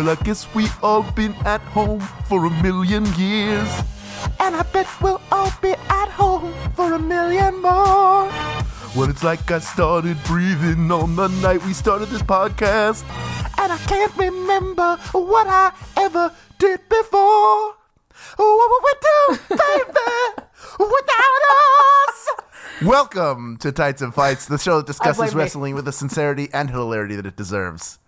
Well, I guess we all been at home for a million years. And I bet we'll all be at home for a million more. Well, it's like I started breathing on the night we started this podcast. And I can't remember what I ever did before. What would we do, baby, without us? Welcome to Tights and Fights, the show that discusses wrestling with the sincerity and hilarity that it deserves.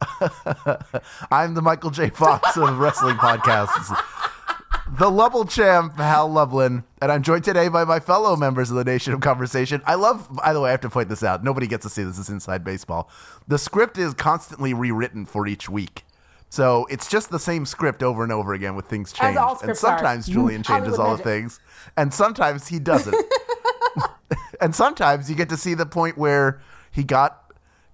I'm the Michael J. Fox of wrestling podcasts, the Lovell champ, Hal Lublin, and I'm joined today by my fellow members of the Nation of Conversation. I love, by the way, I have to point this out. Nobody gets to see this. This is inside baseball. The script is constantly rewritten for each week. So it's just the same script over and over again with things change. and scripts are. sometimes Julian changes all the things, and sometimes he doesn't. and sometimes you get to see the point where he got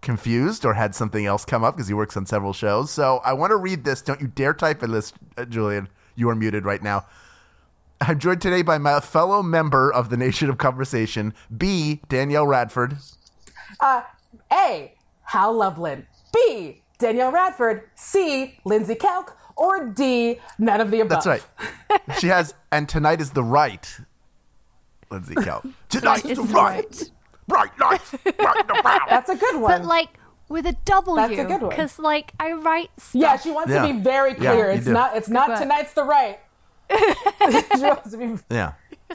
confused or had something else come up because he works on several shows. So I want to read this. Don't you dare type in this, uh, Julian. You are muted right now. I'm joined today by my fellow member of the Nation of Conversation, B. Danielle Radford. A. Hal Loveland. B. Danielle Radford. C. Lindsey Kelk. Or D. None of the above. That's right. She has, and tonight is the right. Lindsey Kelk. Tonight is the right. Bright lights. Right the brown. That's a good one. But like with a W, That's a good one. because like I write stuff. yeah, she wants Yeah. to be very Yeah, clear. you it's do. not. It's not But- tonight's the right. she wants to be. Yeah.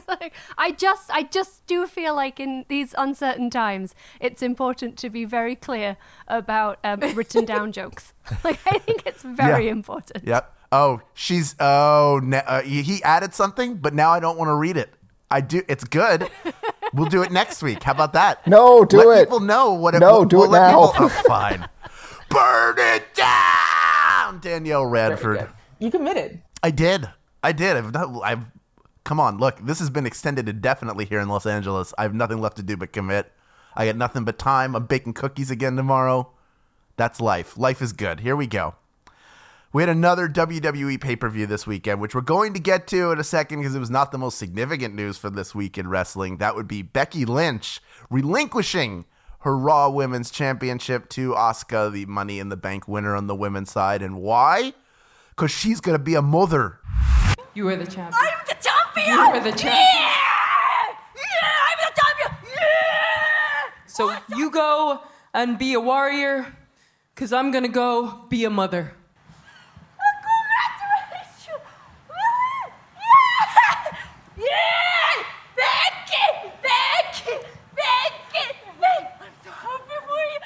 like, I just I just do feel like in these uncertain times, it's important to be very clear about um, written down jokes. Like I think it's very Yeah. important. Yep. Oh, she's oh ne- uh, he he added something, but now I don't want to read it. I do. It's good. We'll do it next week. How about that? No, do it. let it. People know what. It, No, we'll, do we'll it let now. People, oh, fine. Burn it down, Danielle Radford. You committed. I did. I did. I've not, I've come on. Look, this has been extended indefinitely here in Los Angeles. I have nothing left to do but commit. I got nothing but time. I'm baking cookies again tomorrow. That's life. Life is good. Here we go. We had another WWE pay per view this weekend, which we're going to get to in a second because it was not the most significant news for this week in wrestling. That would be Becky Lynch relinquishing her Raw Women's Championship to Asuka, the Money in the Bank winner on the women's side. And why? Because she's going to be a mother. You are the champion. I'm the champion! You are the champion. Yeah! Yeah, I'm the champion! Yeah! So you go and be a warrior, because I'm going to go be a mother. Congratulations! Yeah! Yeah! Becky! Becky! Becky! Becky! I'm so happy for you!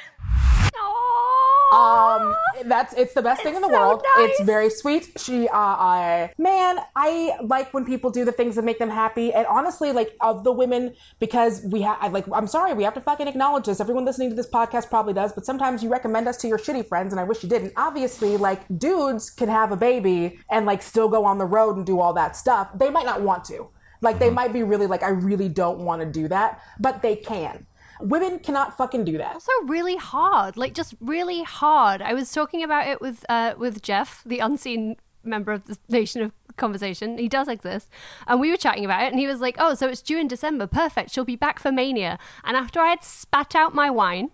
Aw. Um, that's it's the best thing in the so world. It's very sweet. She, uh, I man, I like when people do the things that make them happy. And honestly, like of the women, because we have, like, I'm sorry, we have to fucking acknowledge this. Everyone listening to this podcast probably does, but sometimes you recommend us to your shitty friends, and I wish you didn't. Obviously, like dudes can have a baby and like still go on the road and do all that stuff. They might not want to. Like they might be really like, I really don't want to do that, but they can. Women cannot fucking do that. also really hard like just really hard. I was talking about it with uh with jeff the unseen member of the nation of conversation. He does exist and we were chatting about it and he was like oh so it's due in december. Perfect. She'll be back for mania. And after i had spat out my wine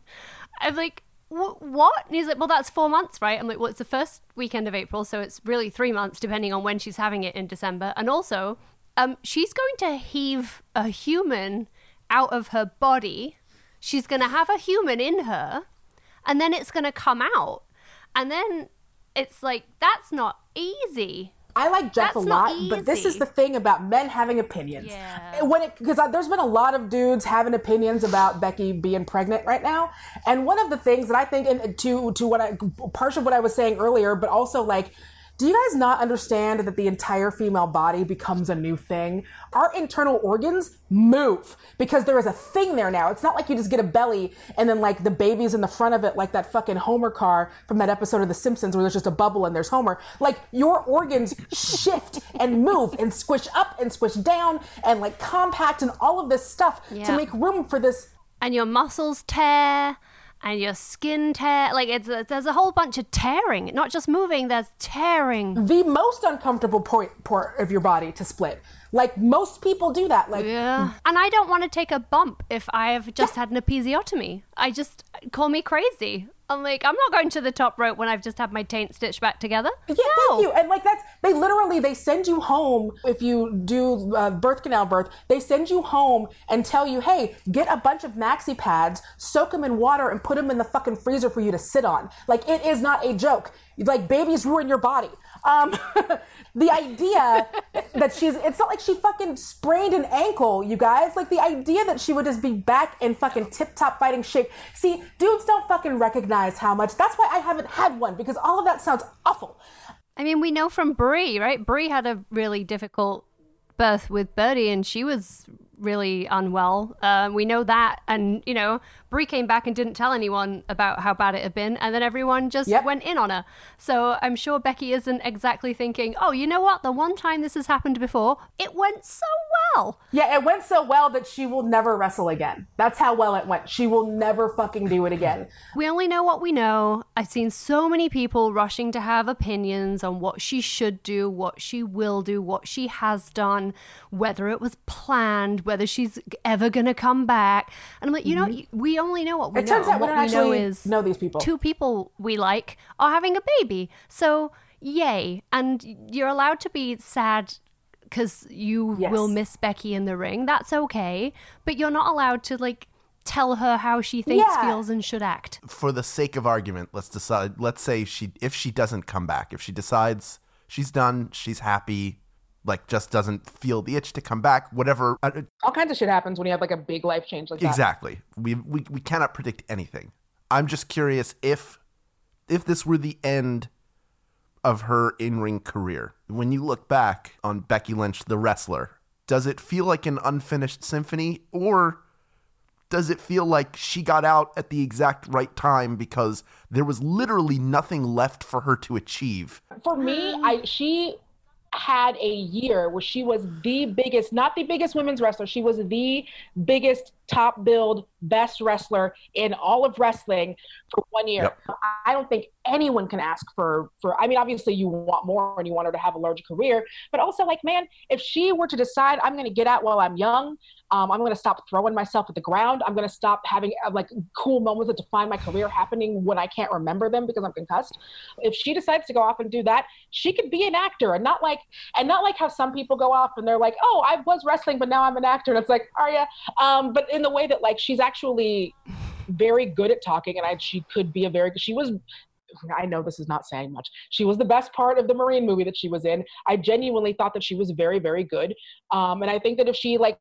i'm like what? And he's like well that's four months right? I'm like well it's the first weekend of april so it's really three months depending on when she's having it in december. And also um she's going to heave a human out of her body she's going to have a human in her and then it's going to come out and then it's like that's not easy I like Jeff That's a lot, but this is the thing about men having opinions. Yeah. When it because there's been a lot of dudes having opinions about Becky being pregnant right now, and one of the things that I think, and to to what I part of what I was saying earlier, but also like Do you guys not understand that the entire female body becomes a new thing? Our internal organs move because there is a thing there now. It's not like you just get a belly and then like the baby's in the front of it, like that fucking Homer car from that episode of The Simpsons where there's just a bubble and there's Homer. Like your organs shift and move and squish up and squish down and like compact and all of this stuff to make room for this and your muscles tear and your skin tear like it's there's a whole bunch of tearing not just moving there's tearing. The most uncomfortable point part of your body to split. Like most people do that. Like yeah. Mm. and i don't want to take a bump if i've just had an episiotomy. I just call me crazy i'm like i'm not going to the top rope when i've just had my taint stitched back together Yeah, no. thank you. And like that's they literally they send you home if you do uh, birth canal birth. They send you home and tell you, hey, get a bunch of maxi pads, soak them in water, and put them in the fucking freezer for you to sit on. Like it is not a joke. Like babies ruin your body. Um, the idea that she's it's not like she fucking sprained an ankle, you guys. Like the idea that she would just be back in fucking tip top fighting shape. See, dudes don't fucking recognize how much. That's why I haven't had one because all of that sounds awful. I mean, we know from Brie, right? Brie had a really difficult birth with Birdie, and she was really unwell. Uh, we know that, and you know, Brie came back and didn't tell anyone about how bad it had been, and then everyone just Yep. went in on her. So I'm sure Becky isn't exactly thinking, "Oh, you know what? The one time this has happened before, it went so well." Yeah, it went so well that she will never wrestle again. That's how well it went. She will never fucking do it again. We only know what we know. I've seen so many people rushing to have opinions on what she should do, what she will do, what she has done, whether it was planned, whether she's ever going to come back. And I'm like, you know, mm-hmm. we only know what we It know. turns out And we what don't we know is know these people. two people we like are having a baby. So, yay. And you're allowed to be sad because you Yes. will miss Becky in the ring. That's okay. But you're not allowed to, like, tell her how she thinks, Yeah. feels, and should act. for the sake of argument, let's decide. Let's say she, if she doesn't come back, if she decides she's done, she's happy, like just doesn't feel the itch to come back, whatever. uh, All kinds of shit happens when you have like a big life change like that. exactly. We, we we cannot predict anything. I'm just curious if if this were the end of her in-ring career. When you look back on Becky Lynch, the wrestler, does it feel like an unfinished symphony, or does it feel like she got out at the exact right time because there was literally nothing left for her to achieve? For me, I she had a year where she was the biggest, not the biggest women's wrestler, she was the biggest top build, best wrestler in all of wrestling for one year. Yep. I don't think anyone can ask for for I mean obviously you want more and you want her to have a larger career, but also like man, if she were to decide I'm going to get out while I'm young, um, I'm going to stop throwing myself at the ground. I'm going to stop having uh, like cool moments that define my career happening when I can't remember them because I'm concussed. If she decides to go off and do that, she could be an actor and not like and not like how some people go off and they're like, oh, I was wrestling, but now I'm an actor. And it's like, are you? Um, but in the way that like she's actually very good at talking, and I, she could be a very she was. I know this is not saying much. She was the best part of the Marine movie that she was in. I genuinely thought that she was very, very good. Um, and I think that if she like,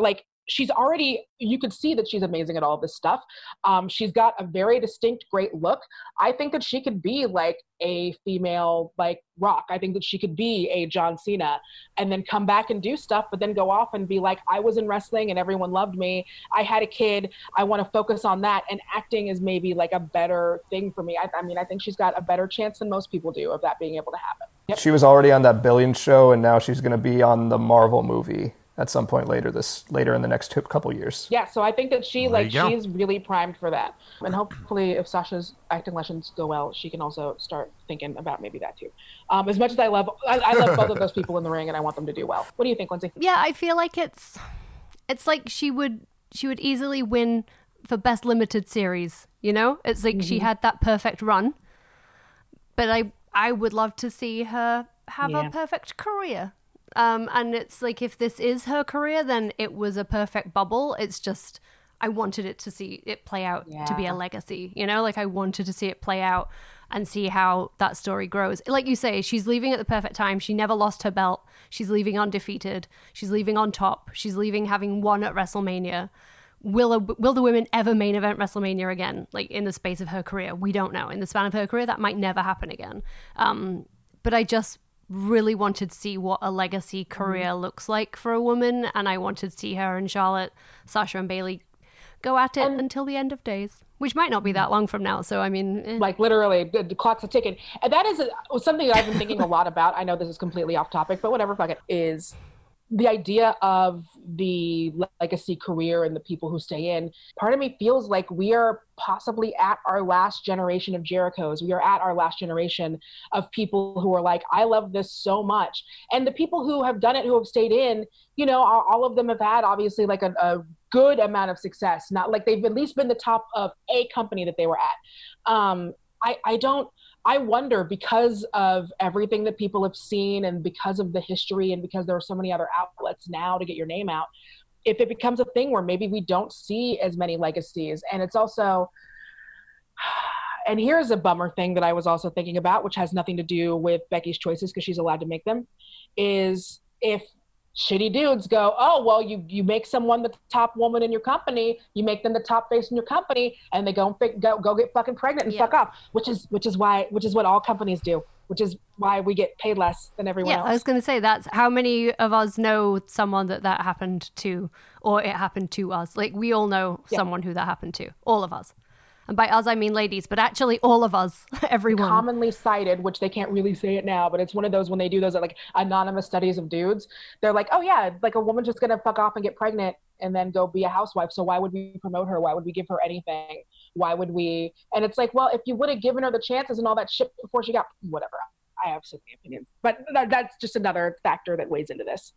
like she's already, you could see that she's amazing at all this stuff. Um, she's got a very distinct, great look. I think that she could be like a female, like rock. I think that she could be a John Cena and then come back and do stuff, but then go off and be like, I was in wrestling and everyone loved me. I had a kid. I want to focus on that. And acting is maybe like a better thing for me. I, I mean, I think she's got a better chance than most people do of that being able to happen. Yep. She was already on that Billion show, and now she's going to be on the Marvel movie at some point later this later in the next two, couple years. Yeah, so I think that she There like she's really primed for that, and hopefully, if Sasha's acting lessons go well, she can also start thinking about maybe that too. Um, as much as I love, I, I love both of those people in the ring, and I want them to do well. What do you think, Lindsey? Yeah, I feel like it's it's like she would she would easily win for best limited series, you know? It's like she had that perfect run. But I I would love to see her have Yeah. a perfect career. Um and it's like if this is her career then it was a perfect bubble. It's just I wanted it to see it play out to be a legacy, you know? Like I wanted to see it play out and see how that story grows. Like you say, she's leaving at the perfect time. She never lost her belt. She's leaving undefeated. She's leaving on top. She's leaving having won at WrestleMania. Will a, will the women ever main event WrestleMania again? Like in the space of her career, we don't know. In the span of her career, that might never happen again. Um, but I just really wanted to see what a legacy career looks like for a woman, and I wanted to see her and Charlotte, Sasha and Bayley go at it until the end of days, which might not be that long from now. So I mean, eh. like literally the, the clock's a ticking and that is a, something that i've been thinking a lot about i know this is completely off topic but whatever fuck it is the idea of the legacy career and the people who stay in part of me feels like we are possibly at our last generation of jerichos. We are at our last generation of people who are like i love this so much. And the people who have done it who have stayed in you know all of them have had obviously like a, a good amount of success. Not like they've at least been the top of a company that they were at. Um, I, I don't I wonder because of everything that people have seen and because of the history and because there are so many other outlets now to get your name out, if it becomes a thing where maybe we don't see as many legacies. And it's also, and here's a bummer thing that I was also thinking about, which has nothing to do with Becky's choices because she's allowed to make them, is if shitty dudes go, oh well, you you make someone the top woman in your company, you make them the top face in your company, and they go and fi- go go get fucking pregnant and Yeah. fuck off, which is which is why which is what all companies do, which is why we get paid less than everyone yeah, else. I was going to say that's how many of us know someone that that happened to, or it happened to us. Like we all know Yeah. someone who that happened to, all of us. And by us, I mean ladies, but actually all of us, everyone. commonly cited, which they can't really say it now, but it's one of those when they do those like anonymous studies of dudes, they're like, oh yeah, like a woman's just gonna fuck off and get pregnant and then go be a housewife. So why would we promote her? Why would we give her anything? Why would we? And it's like, well, if you would have given her the chances and all that shit before she got whatever. I have so many opinions, but that, that's just another factor that weighs into this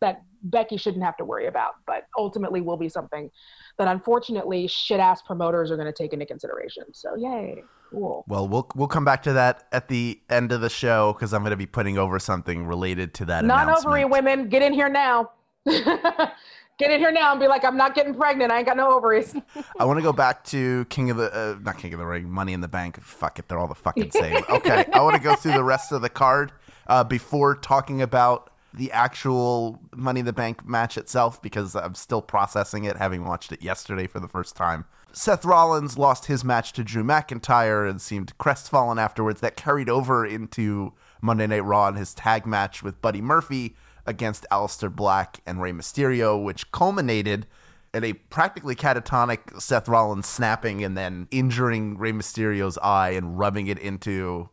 that Becky shouldn't have to worry about, but ultimately will be something that unfortunately shit ass promoters are going to take into consideration. So yay, cool. Well, we'll we'll come back to that at the end of the show because I'm going to be putting over something related to that. non-ovary women get in here now get in here now and be like i'm not getting pregnant i ain't got no ovaries I want to go back to King of the uh, not King of the Ring, Money in the Bank. Fuck it, they're all the fucking same. Okay, I want to go through the rest of the card uh, before talking about the actual Money in the Bank match itself because I'm still processing it, having watched it yesterday for the first time. Seth Rollins lost his match to Drew McIntyre and seemed crestfallen afterwards. That carried over into Monday Night Raw and his tag match with Buddy Murphy against Aleister Black and Rey Mysterio, which culminated in a practically catatonic Seth Rollins snapping and then injuring Rey Mysterio's eye and rubbing it into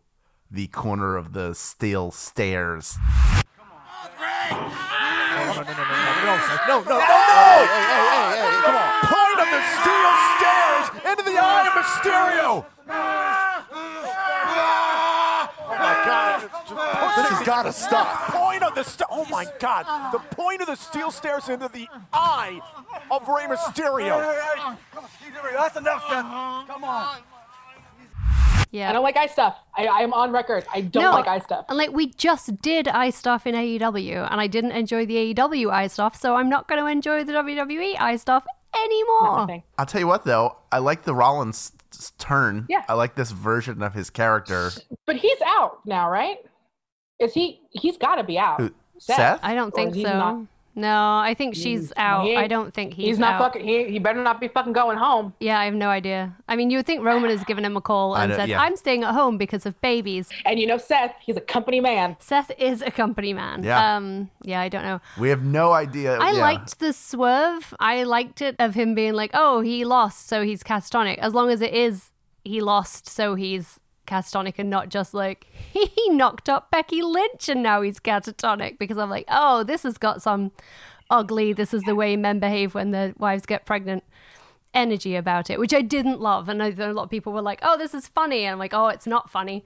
the corner of the steel stairs. Oh, no, no, no, no! no, oh, Hey, hey, hey, hey, hey, come on. Point of the steel stairs into the eye of Mysterio! Oh my god. This has got to stop. Point of the st- Oh my god. The point of the steel stairs into the eye of Rey Mysterio. That's enough, Seth. Come on. Yeah. i don't like eye stuff i, I am on record i don't No, like eye stuff And like we just did eye stuff in AEW, and I didn't enjoy the AEW eye stuff, so I'm not going to enjoy the WWE eye stuff anymore. I'll tell you what, though, I like the Rollins turn. Yeah. I like this version of his character. but he's out now right is he he's got to be out Who- Seth? I don't think so. not- no, I think she's out. he I don't think he's, he's, not out. fucking he, he better not be fucking going home Yeah, I have no idea. I mean, you would think Roman has given him a call and said, yeah. "I'm staying at home because of babies." and you know seth he's a company man Seth is a company man. Yeah. Um. Yeah, I don't know. We have no idea. I yeah. liked the swerve. I liked it of him being like, "Oh, he lost, so he's catatonic." As long as it is he lost, so he's catatonic, and not just like he knocked up Becky Lynch and now he's catatonic. Because I'm like, "Oh, this has got some ugly. This is the way men behave when their wives get pregnant." Energy about it, which I didn't love, and I know a lot of people were like, "Oh, this is funny," and I'm like, "Oh, it's not funny."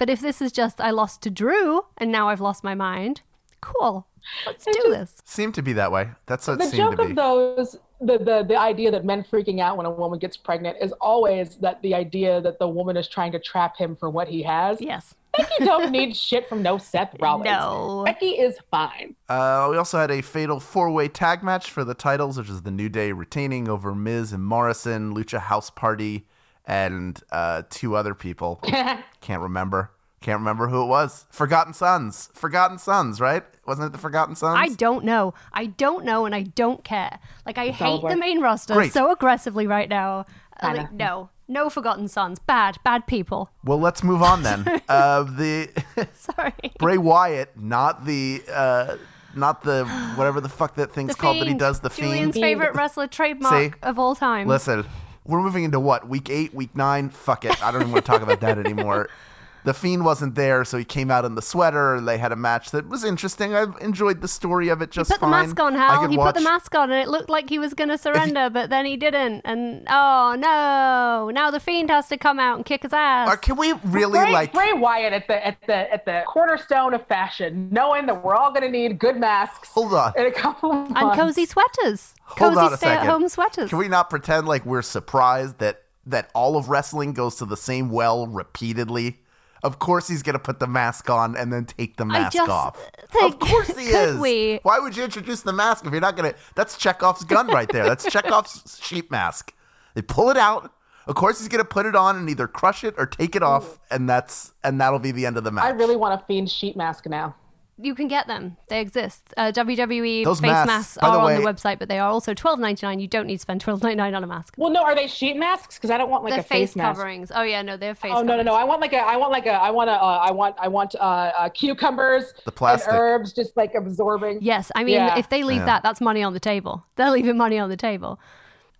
But if this is just I lost to Drew and now I've lost my mind, cool. Let's do this. Seemed to be that way. That's what it the seemed joke to be. of those the, the the idea that men freaking out when a woman gets pregnant is always that the idea that the woman is trying to trap him for what he has Yes. becky don't need shit from no seth rollins No. becky is fine Uh, we also had a fatal four-way tag match for the titles, which is the New Day retaining over Miz and Morrison, Lucha House Party, and uh, two other people. Can't remember. Can't remember who it was. Forgotten Sons. Forgotten Sons, right? Wasn't it the Forgotten Sons? I don't know. I don't know and I don't care. Like I hate over. the main roster Great. so aggressively right now. I like, know. no, no Forgotten Sons. Bad, bad people. Well, let's move on then. uh, the Sorry. Bray Wyatt, not the uh, not the whatever the fuck that thing's The called that he does. The Julian's fiend. favorite wrestler trademark See? of all time. Listen, we're moving into what week eight, week nine. Fuck it, I don't even want to talk about that anymore. The Fiend wasn't there, so he came out in the sweater. and They had a match that was interesting. I've enjoyed the story of it just put the mask on, Hal. He watch. put the mask on, and it looked like he was going to surrender, but then he didn't. And oh no! Now the fiend has to come out and kick his ass. Or can we really Bray, like? Bray Wyatt at the at the at the cornerstone of fashion, knowing that we're all going to need good masks. Hold on. In a couple of and cozy sweaters, Hold cozy stay-at-home sweaters. Can we not pretend like we're surprised that that all of wrestling goes to the same well repeatedly? Of course, he's gonna put the mask on and then take the mask just off. think- of course, he could is. we? Why would you introduce the mask if you're not gonna? That's Chekhov's gun right there. That's Chekhov's sheep mask. They pull it out. Of course, he's gonna put it on and either crush it or take it off, and that's and that'll be the end of the match. I really want a fiend sheep mask now. You can get them; they exist. Uh, WWE Those face masks, masks are the on way- the website, but they are also twelve ninety nine. You don't need to spend twelve ninety nine on a mask. Well, no, are they sheet masks? Because I don't want like They're a face, face mask. coverings. Oh yeah, no, they're face. Oh no no no! I want like a I want like a I want a uh, I want I want uh, uh, cucumbers The plastic. and herbs just like absorbing. Yes, I mean, Yeah. if they leave Yeah. that, that's money on the table. They're leaving money on the table.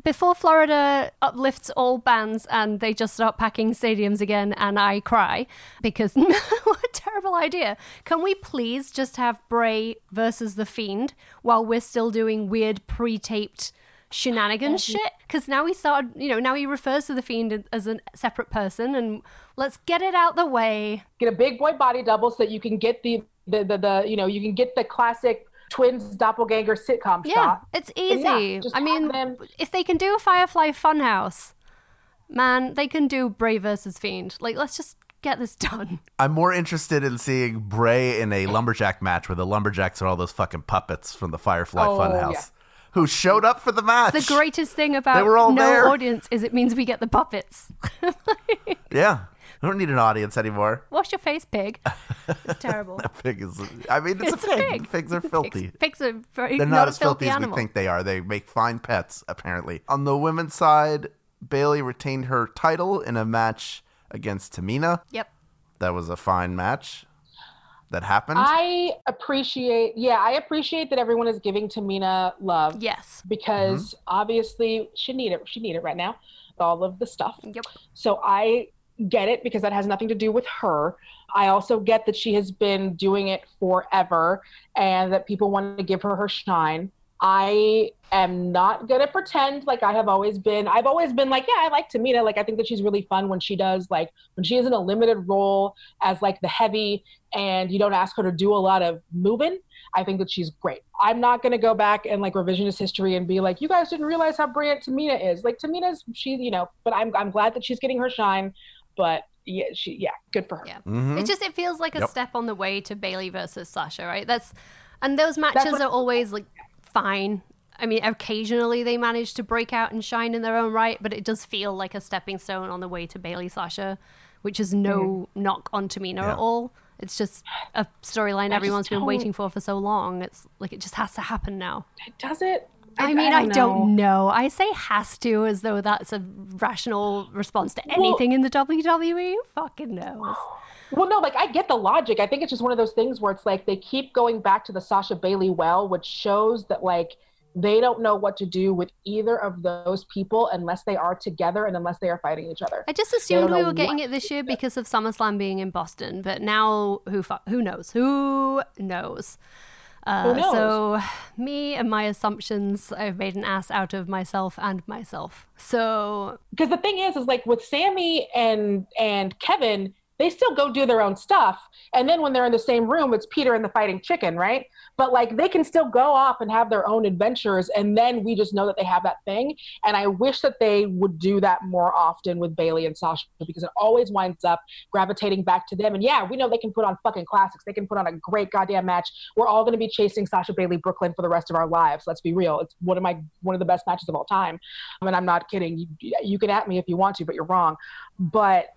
Before Florida uplifts all bans and they just start packing stadiums again, and I cry because what a terrible idea. Can we please just have Bray versus The Fiend while we're still doing weird pre taped shenanigans shit? Because now he started, you know, now he refers to The Fiend as a separate person, and let's get it out the way. Get a big boy body double so that you can get the the the, the you know you can get the classic twins doppelganger sitcom Yeah, shot. it's But yeah, easy. I mean, them- if they can do a Firefly Funhouse, man, they can do Bray versus Fiend. Like, let's just get this done. I'm more interested in seeing Bray in a lumberjack match where the lumberjacks are all those fucking puppets from the Firefly Oh, Funhouse yeah. who showed up for the match. The greatest thing about were all no there. audience is it means we get the puppets. Yeah. We don't need an audience anymore. Wash your face, pig. It's terrible. Pig is, I mean, it's, It's a a pig. pig. Pigs are filthy. Pigs, pigs are very They're not, not, as filthy, as animal. we think they are. They make fine pets, apparently. On the women's side, Bayley retained her title in a match against Tamina. Yep. That was a fine match that happened. I appreciate yeah I appreciate that everyone is giving Tamina love Yes. because Mm-hmm. obviously she need it she need it right now all of the stuff. Yep. So I get it because that has nothing to do with her. I also get that she has been doing it forever and that people want to give her her shine. I am not going to pretend like I have always been. I've always been like, yeah, I like Tamina. Like, I think that she's really fun when she does, like, when she is in a limited role as, like, the heavy and you don't ask her to do a lot of moving. I think that she's great. I'm not going to go back and, like, revisionist history and be like, you guys didn't realize how brilliant Tamina is. Like, Tamina's, she, you know, but I'm, I'm glad that she's getting her shine. But yeah, she, yeah, good for her. Yeah. Mm-hmm. It just it feels like a Yep. step on the way to Bayley versus Sasha, right? That's and those matches what- are always like fine. I mean, occasionally they manage to break out and shine in their own right, but it does feel like a stepping stone on the way to Bayley Sasha, which is no knock on Tamina Yeah. at all. It's just a storyline everyone's been waiting for for so long. It's like it just has to happen now. Does it? I, mean, I don't, know. know. I say has to as though that's a rational response to anything in the WWE. Who fucking knows? Well, no, like I get the logic. I think it's just one of those things where it's like they keep going back to the Sasha Bayley well, which shows that like they don't know what to do with either of those people unless they are together and unless they are fighting each other. I just assumed we were getting it this year because of SummerSlam being in Boston, but now who fu- who knows? Who knows? Uh? So, me and my assumptions, I've made an ass out of myself and myself. So, Because the thing is, is like with Sami and and Kevin, they still go do their own stuff, and then when they're in the same room, it's Peter and the Fighting Chicken, right? But like they can still go off and have their own adventures, and then we just know that they have that thing. And I wish that they would do that more often with Bayley and Sasha because it always winds up gravitating back to them. And yeah, we know they can put on fucking classics. They can put on a great goddamn match. We're all going to be chasing Sasha Bayley Brooklyn for the rest of our lives. Let's be real. It's one of my one of the best matches of all time. I mean, I'm not kidding. You, you can at me if you want to, but you're wrong. But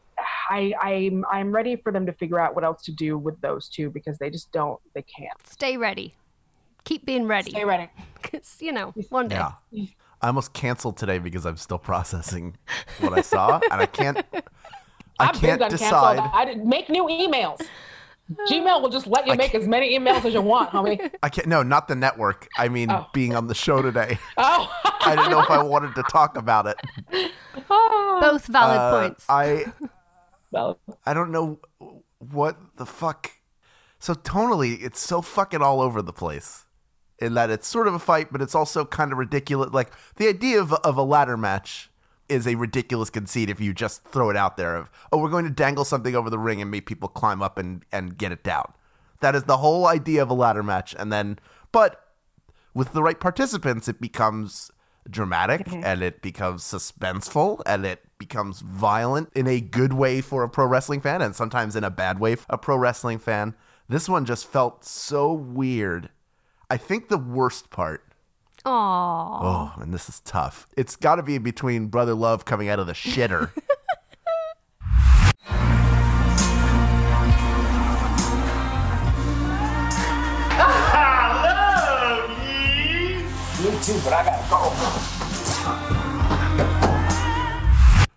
I, I'm I'm ready for them to figure out what else to do with those two because they just don't. They can't. stay ready. Keep being ready. Stay ready. Because, you know, one day. Yeah. I almost canceled today because I'm still processing what I saw, and I can't. I I've can't decide. canceled. I didn't make new emails. Gmail will just let you make as many emails as you want, homie. I can't. No, not the network. I mean, Oh. being on the show today. Oh, I didn't know if I wanted to talk about it. Both valid Uh, points. I I don't know what the fuck. So tonally, it's so fucking all over the place. In that it's sort of a fight, but it's also kind of ridiculous. Like the idea of of a ladder match is a ridiculous conceit if you just throw it out there of oh we're going to dangle something over the ring and make people climb up and and get it down. That is the whole idea of a ladder match, and then but with the right participants, it becomes dramatic mm-hmm. and it becomes suspenseful and it becomes violent in a good way for a pro wrestling fan and sometimes in a bad way for a pro wrestling fan. This one just felt so weird. I think the worst part. Aww. Oh, and this is tough. It's got to be between Brother Love coming out of the shitter. but I gotta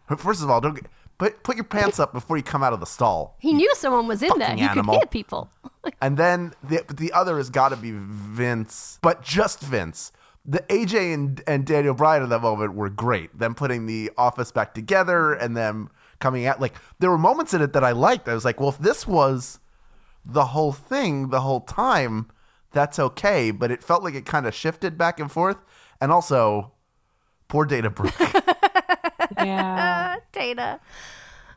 go. First of all, don't get, put put your pants up before you come out of the stall. He knew someone was in there. Fucking He animal. could hear people. And then the the other has got to be Vince, but just Vince. The AJ and, and Daniel Bryan at that moment were great. Them putting the office back together and them coming out like there were moments in it that I liked. I was like, well, if this was the whole thing the whole time, that's okay. But it felt like it kind of shifted back and forth. And also, poor Dana Brooke. yeah. Dana.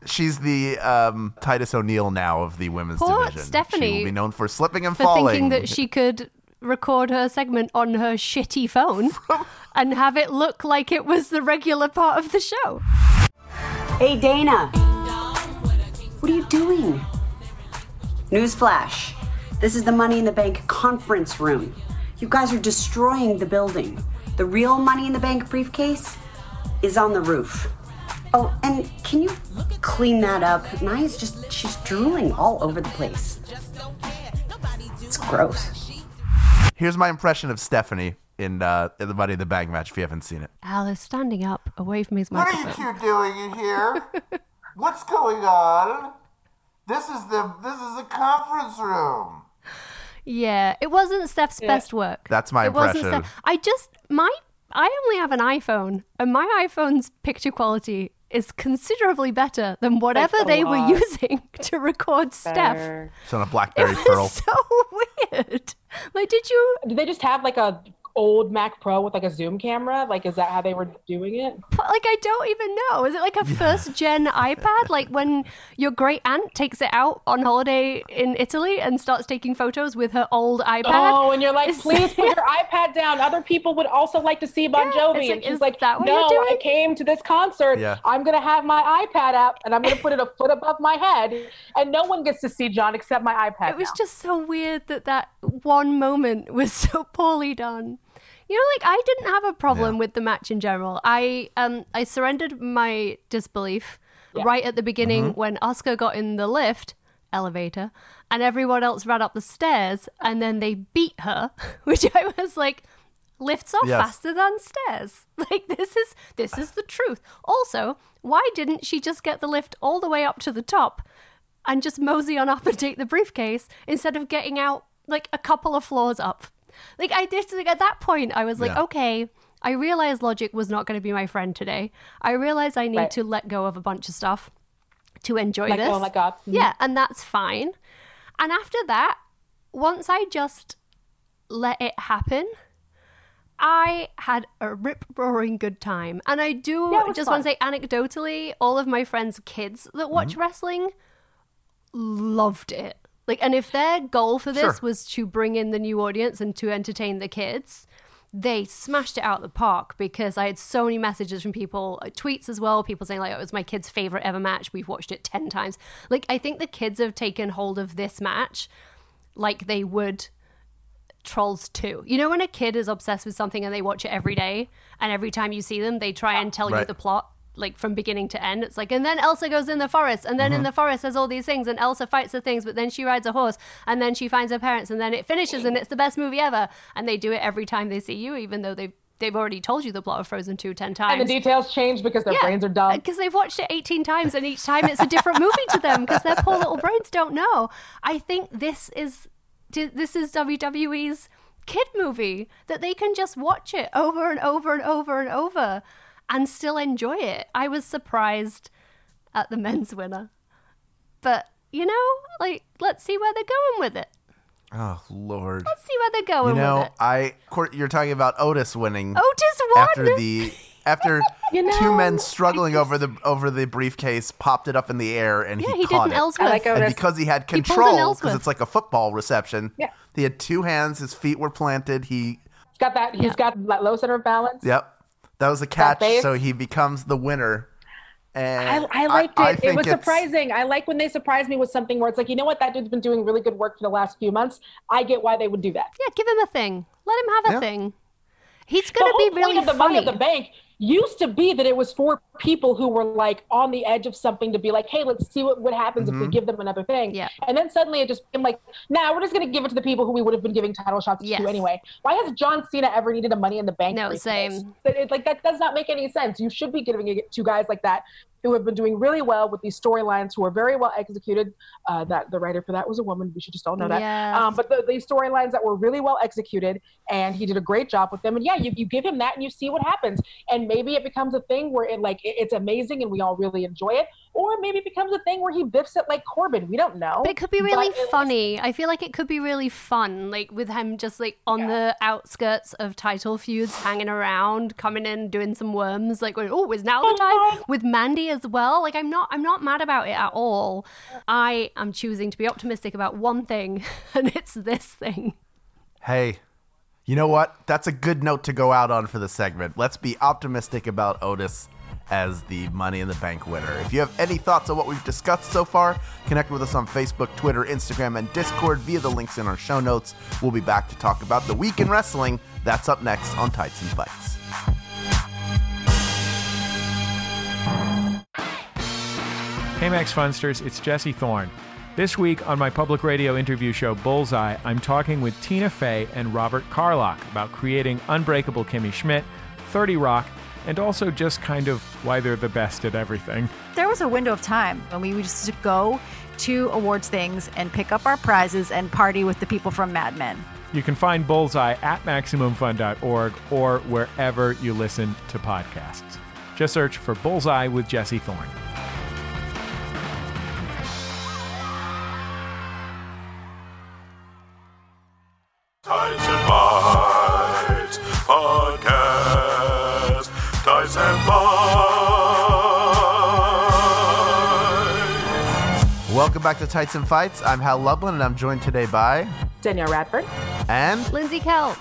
She's the um, Titus O'Neil now of the women's Poor division. Stephanie She will be known for slipping and For falling. thinking that she could record her segment on her shitty phone and have it look like it was the regular part of the show. Hey, Dana. What are you doing? Newsflash. This is the Money in the Bank conference room. You guys are destroying the building. The real Money in the Bank briefcase is on the roof. Oh, and can you clean that up? Naya's just, she's drooling all over the place. It's gross. Here's my impression of Stephanie in uh, in the Money in the Bank match. If you haven't seen it, Alice standing up away from his What are you two doing in here? What's going on? This is the this is the conference room. Yeah, it wasn't Steph's Yeah. best work. That's my it wasn't impression. Steph- I just my I only have an iPhone, and my iPhone's picture quality is considerably better than whatever a they were using to record Steph. Better. It's on a It BlackBerry was Pearl. so weird. Like, did you? Did they just have like a old Mac Pro with like a zoom camera? Like, is that how they were doing it? Like, I don't even know. Is it like a first gen iPad? Like when your great aunt takes it out on holiday in Italy and starts taking photos with her old iPad? Oh, and you're like, Is- please put your iPad down. Other people would also like to see Bon Yeah, Jovi. it's like, and she's is like, that what no. I came to this concert. Yeah. I'm going to have my iPad out and I'm going to put it a foot above my head. And no one gets to see John except my iPad. It was now. just so weird that that one moment was so poorly done. You know, like I didn't have a problem Yeah. with the match in general. I um I surrendered my disbelief right at the beginning Mm-hmm. when Asuka got in the lift elevator and everyone else ran up the stairs and then they beat her, which I was like lifts are Yes. faster than stairs. Like this is this is the truth. Also, why didn't she just get the lift all the way up to the top and just mosey on up and take the briefcase instead of getting out like a couple of floors up? Like I did like, at that point I was like, Yeah. okay, I realized logic was not going to be my friend today. I realized I need Right. to let go of a bunch of stuff to enjoy Let this. Oh my let God. Mhm. Yeah, and that's fine. And after that, once I just let it happen, I had a rip roaring good time. And I do Yeah, it was just want to say anecdotally, all of my friends' kids that watch Mm-hmm. wrestling loved it. Like, and if their goal for this Sure. was to bring in the new audience and to entertain the kids, they smashed it out of the park because I had so many messages from people, uh, tweets as well, people saying like it was my kid's favorite ever match. We've watched it 10 times. Like I think the kids have taken hold of this match like they would Trolls 2. You know when a kid is obsessed with something and they watch it every day and every time you see them they try and tell you the plot like from beginning to end. It's like and then Elsa goes in the forest and then in uh-huh. the forest there's all these things and Elsa fights the things but then she rides a horse and then she finds her parents and then it finishes and it's the best movie ever and they do it every time they see you even though they've they've already told you the plot of Frozen 2 10 times. And the details change because their brains are dumb. Because they've watched it 18 times and each time it's a different movie to them because their poor little brains don't know. I think this is this is WWE's kid movie that they can just watch it over and over and over and over and still enjoy it. I was surprised at the men's winner. But, you know, like let's see where they're going with it. Oh Lord. Let's see where they're going You know, with it. I Court, you're talking about Otis winning. Otis won. after the after You know, two men struggling over the over the briefcase popped it up in the air and Yeah, he he did caught an it. Ellsworth. I like and because he had He pulled an control, because it's like a football reception. Yeah. He had two hands. His feet were planted. He He's got that. He's Yeah. got that low center of balance. yep. That was a catch. So he becomes the winner. I, And I liked it. I it was surprising. I like when they surprise me with something where it's like, you know what, that dude's been doing really good work for the last few months. I get why they would do that. Yeah, give him a thing. Let him have a Yeah. thing. He's going to whole be really point of the funny. money of the bank used to be that it was for people who were like on the edge of something to be like, hey, let's see what, what happens if we Mm-hmm. give them another thing. Yeah. And then suddenly it just became like, nah, we're just going to give it to the people who we would have been giving title shots Yes. to anyway. Why has John Cena ever needed a money in the bank? No, briefcase? same. It, like that does not make any sense. You should be giving it to guys like that who have been doing really well with these storylines, who are very well executed. Uh, that the writer for that was a woman. We should just all know that. Yes. Um, but the, these storylines that were really well executed, and he did a great job with them. And yeah, you, you give him that, and you see what happens. And maybe it becomes a thing where it like it- it's amazing, and we all really enjoy it. Or maybe it becomes a thing where he biffs it like Corbin. We don't know. But it could be really But funny. I feel like it could be really fun, like with him just like on the outskirts of title feuds, hanging around, coming in, doing some worms, like "Oh, is now the time?" With Mandy as well. Like I'm not, I'm not mad about it at all. I am choosing to be optimistic about one thing, and it's this thing. Hey, you know what? That's a good note to go out on for the segment. Let's be optimistic about Otis as the Money in the Bank winner. If you have any thoughts on what we've discussed so far, connect with us on Facebook, Twitter, Instagram, and Discord via the links in our show notes. We'll be back to talk about the week in wrestling. That's up next on Tights and Fights. Hey Max Funsters, it's Jesse Thorne. This week on my public radio interview show Bullseye, I'm talking with Tina Fey and Robert Carlock about creating Unbreakable Kimmy Schmidt, 30 Rock, and also just kind of why they're the best at everything. There was a window of time when we used to go to awards things and pick up our prizes and party with the people from Mad Men. You can find Bullseye at MaximumFun.org or wherever you listen to podcasts. Just search for Bullseye with Jesse Thorne. Back to Tights and Fights. I'm Hal Lublin, and I'm joined today by Danielle Radford. and Lindsey Kelk.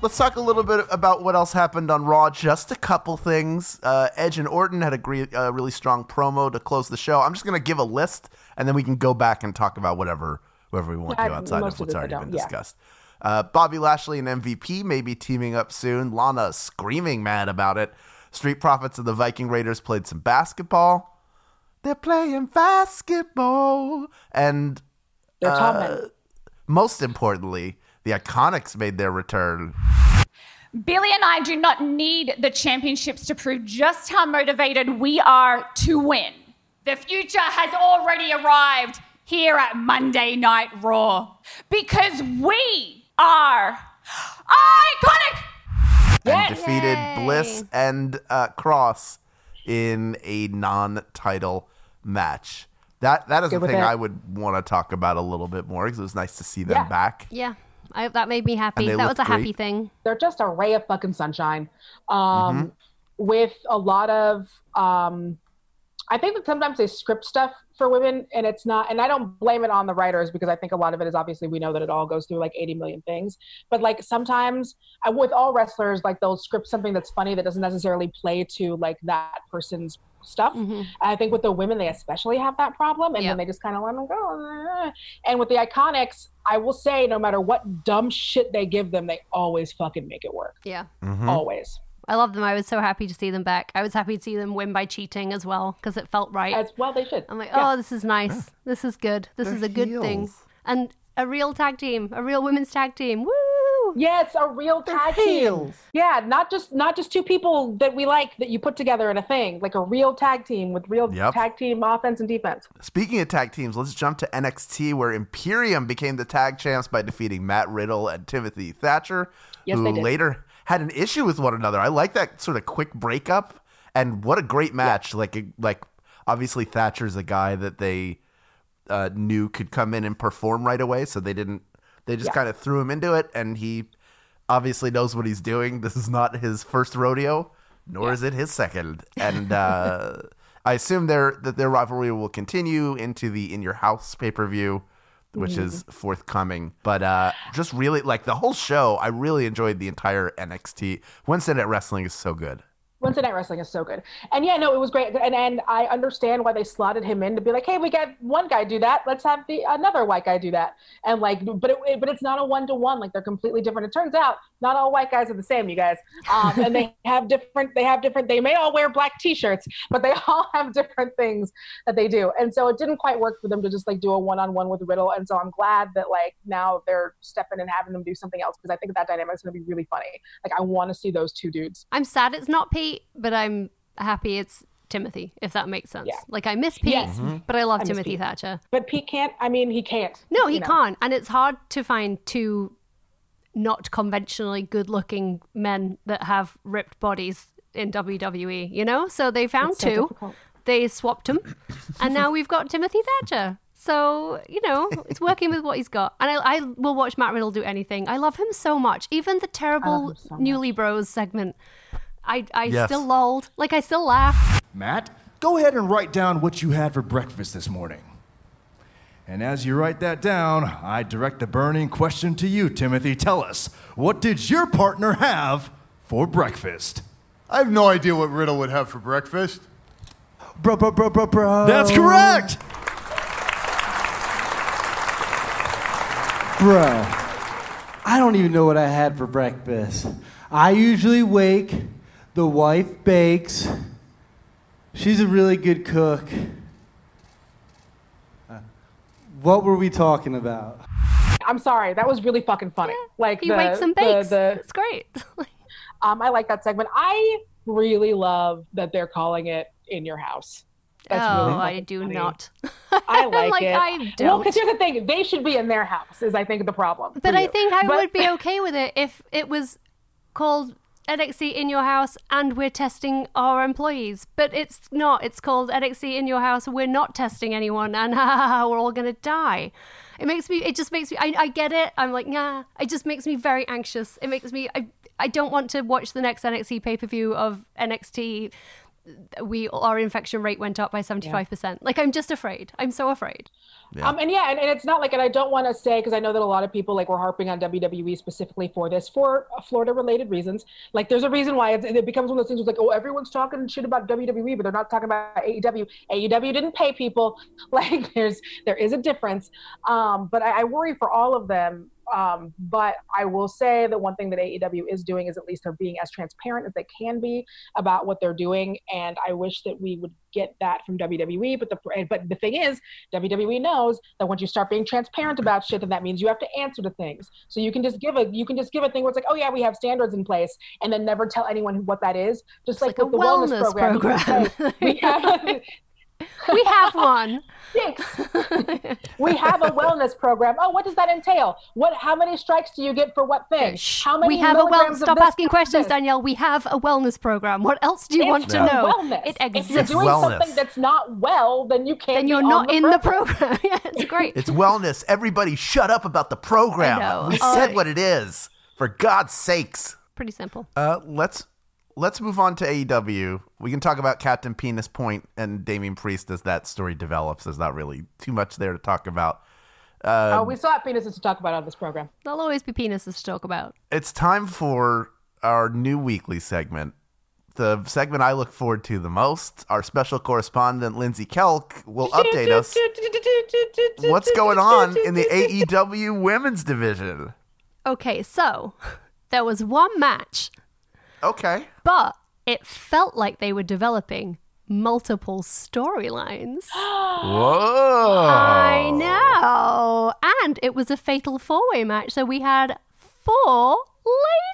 Let's talk a little bit about what else happened on Raw. Just a couple things. Uh, Edge and Orton had a gre- uh, really strong promo to close the show. I'm just going to give a list, and then we can go back and talk about whatever whatever we want Yeah, to outside of what's already been yeah. discussed. Uh, Bobby Lashley and MVP may be teaming up soon. Lana screaming mad about it. Street Profits and the Viking Raiders played some basketball. They're playing basketball. And They're uh, men. most importantly, the IIconics made their return. Billie and I do not need the championships to prove just how motivated we are to win. The future has already arrived here at Monday Night Raw because we are iconic. and defeated Bliss and uh, Cross in a non-title match. That that is Good the thing it. I would want to talk about a little bit more because it was nice to see them Yeah. back. Yeah, I, that made me happy. That was a looked happy thing. they're just a ray of fucking sunshine um, Mm-hmm. with a lot of um, i think that sometimes they script stuff for women and it's not and i don't blame it on the writers because i think a lot of it is obviously we know that it all goes through like 80 million things but like sometimes with all wrestlers like they'll script something that's funny that doesn't necessarily play to like that person's stuff and i think with the women they especially have that problem and Yep. then they just kind of let them go and with the IIconics i will say no matter what dumb shit they give them they always fucking make it work Yeah. Mm-hmm. always I love them. I was so happy to see them back. I was happy to see them win by cheating as well because it felt right. as well they should I'm like, Yeah. oh, this is nice. This is good. This They're is a good thing. And a real tag team, a real women's tag team. Woo! Yes, a real tag team. Yeah, not just not just two people that we like that you put together in a thing, like a real tag team with real Yep. tag team offense and defense. Speaking of tag teams, let's jump to NXT where Imperium became the tag champs by defeating Matt Riddle and Timothy Thatcher, Yes, who they did. later had an issue with one another. I like that sort of quick breakup, and what a great match! Like, like obviously Thatcher's a guy that they uh, knew could come in and perform right away, so they didn't. They just Yeah. kind of threw him into it, and he obviously knows what he's doing. This is not his first rodeo, nor is it his second. And uh, I assume their that their rivalry will continue into the In Your House pay per view, which is forthcoming. But uh, just really like the whole show, I really enjoyed the entire NXT. Wednesday Night Wrestling is so good. Wednesday Night Wrestling is so good. And yeah, no, it was great. And and I understand why they slotted him in to be like, hey, we got one guy do that. Let's have the another white guy do that. And like, but it, but it's not a one to one. Like they're completely different. It turns out not all white guys are the same, you guys. Um, and they have different. They have different. They may all wear black T-shirts, but they all have different things that they do. And so it didn't quite work for them to just like do a one on one with Riddle. And so I'm glad that like now they're stepping and having them do something else because I think that dynamic is going to be really funny. Like I want to see those two dudes. I'm sad it's not Pete, but I'm happy it's Timothy, if that makes sense. Yeah. Like I miss Pete, Yes. Mhm. but I love I Timothy Pete. Thatcher. But Pete can't. I mean, he can't. No, he know. can't. And it's hard to find two not conventionally good looking men that have ripped bodies in WWE, you know? So they found It's so two. difficult. they swapped them. and now we've got Timothy Thatcher. So, you know, it's working with what he's got. And I, I will watch Matt Riddle do anything. I love him so much. Even the terrible Newly Bros segment. I, I Yes. still lolled. Like, I still laughed. Matt, go ahead and write down what you had for breakfast this morning. And as you write that down, I direct the burning question to you, Timothy. Tell us, what did your partner have for breakfast? I have no idea what Riddle would have for breakfast. Bro, bro, bro, bro, bro. That's correct. Bro, I don't even know what I had for breakfast. I usually wake, the wife bakes. She's a really good cook. Uh, What were we talking about? I'm sorry, that was really fucking funny. like he the, wakes and bakes. the- it's great. um, I like that segment. I really love that they're calling it in your house. That's oh, really I do funny. not. I like, Like, it. I don't. because here's the thing: they should be in their house. Is I think the problem. But I think I But- would be okay with it if it was called NXT in your house and we're testing our employees. But it's not. It's called NXT in your house. We're not testing anyone, and we're all gonna die. It makes me. It just makes me. I, I get it. I'm like, nah. It just makes me very anxious. It makes me. I. I don't want to watch the next NXT pay per view of NXT. We our infection rate went up by seventy five percent. Like I'm just afraid. I'm so afraid. Um, and yeah, and, and it's not like, and I don't want to say because I know that a lot of people like were harping on WWE specifically for this for Florida related reasons. Like, there's a reason why it's, it becomes one of those things. Where it's like, oh, everyone's talking shit about WWE, but they're not talking about AEW. AEW didn't pay people. Like, there's there is a difference. Um, but I, I worry for all of them. Um, but I will say that one thing that AEW is doing is at least they're being as transparent as they can be about what they're doing, and I wish that we would get that from WWE. But the but the thing is, WWE knows that once you start being transparent about shit, then that means you have to answer to things. So you can just give a you can just give a thing where it's like, oh yeah, we have standards in place, and then never tell anyone what that is. Just like, like with the wellness, wellness program, program. say, we have We have one. Thanks. We have a wellness program. Oh, what does that entail? What? How many strikes do you get for what thing? How many we have a well. milligrams Stop asking questions, this? Danielle. We have a wellness program. What else do you It's want to know? Wellness. It If you're exists. doing something that's not well, then you can't. Then you're be on not the in the program. program. yeah, it's great. It's wellness. Everybody shut up about the program. We said I- what it is. For God's sakes. Pretty simple. Uh, let's let's move on to AEW. We can talk about Captain Penis Point and Damien Priest as that story develops. There's not really too much there to talk about. Uh, Oh, we still have penises to talk about on this program. There'll always be penises to talk about. it's time for our new weekly segment. The segment I look forward to the most. Our special correspondent Lindsey Kelk will update us. What's going on in the AEW women's division? Okay, so there was one match, Okay. but it felt like they were developing multiple storylines. Whoa. I know. And it was a fatal four way match. So we had four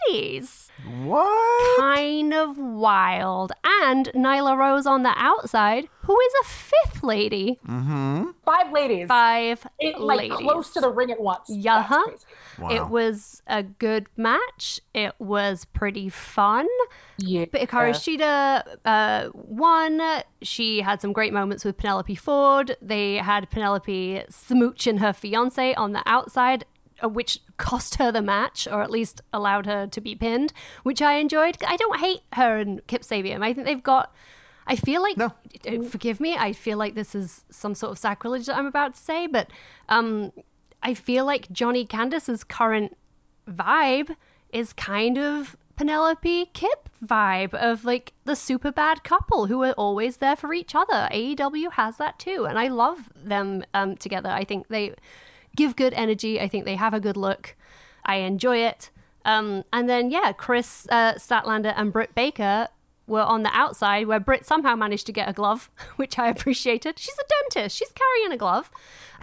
ladies. What? Kind of wild. And Nyla Rose on the outside, who is a fifth lady. Mm-hmm. Five ladies. Five It, like ladies. close to the ring at once. Yeah, huh? Wow. It was a good match. It was pretty fun. Yeah. But Hikaru Shida uh, won. She had some great moments with Penelope Ford. They had Penelope smooching her fiance on the outside, which cost her the match, or at least allowed her to be pinned, which I enjoyed. I don't hate her and Kip Sabian. I think they've got. I feel like, uh, forgive me, I feel like this is some sort of sacrilege that I'm about to say, but um, I feel like Johnny Candice's current vibe is kind of Penelope Kip vibe of like the super bad couple who are always there for each other. AEW has that too, and I love them um, together. I think they give good energy. I think they have a good look. I enjoy it. Um, and then yeah, Kris uh, Statlander and Britt Baker were on the outside where Britt somehow managed to get a glove, which I appreciated. She's a dentist. She's carrying a glove.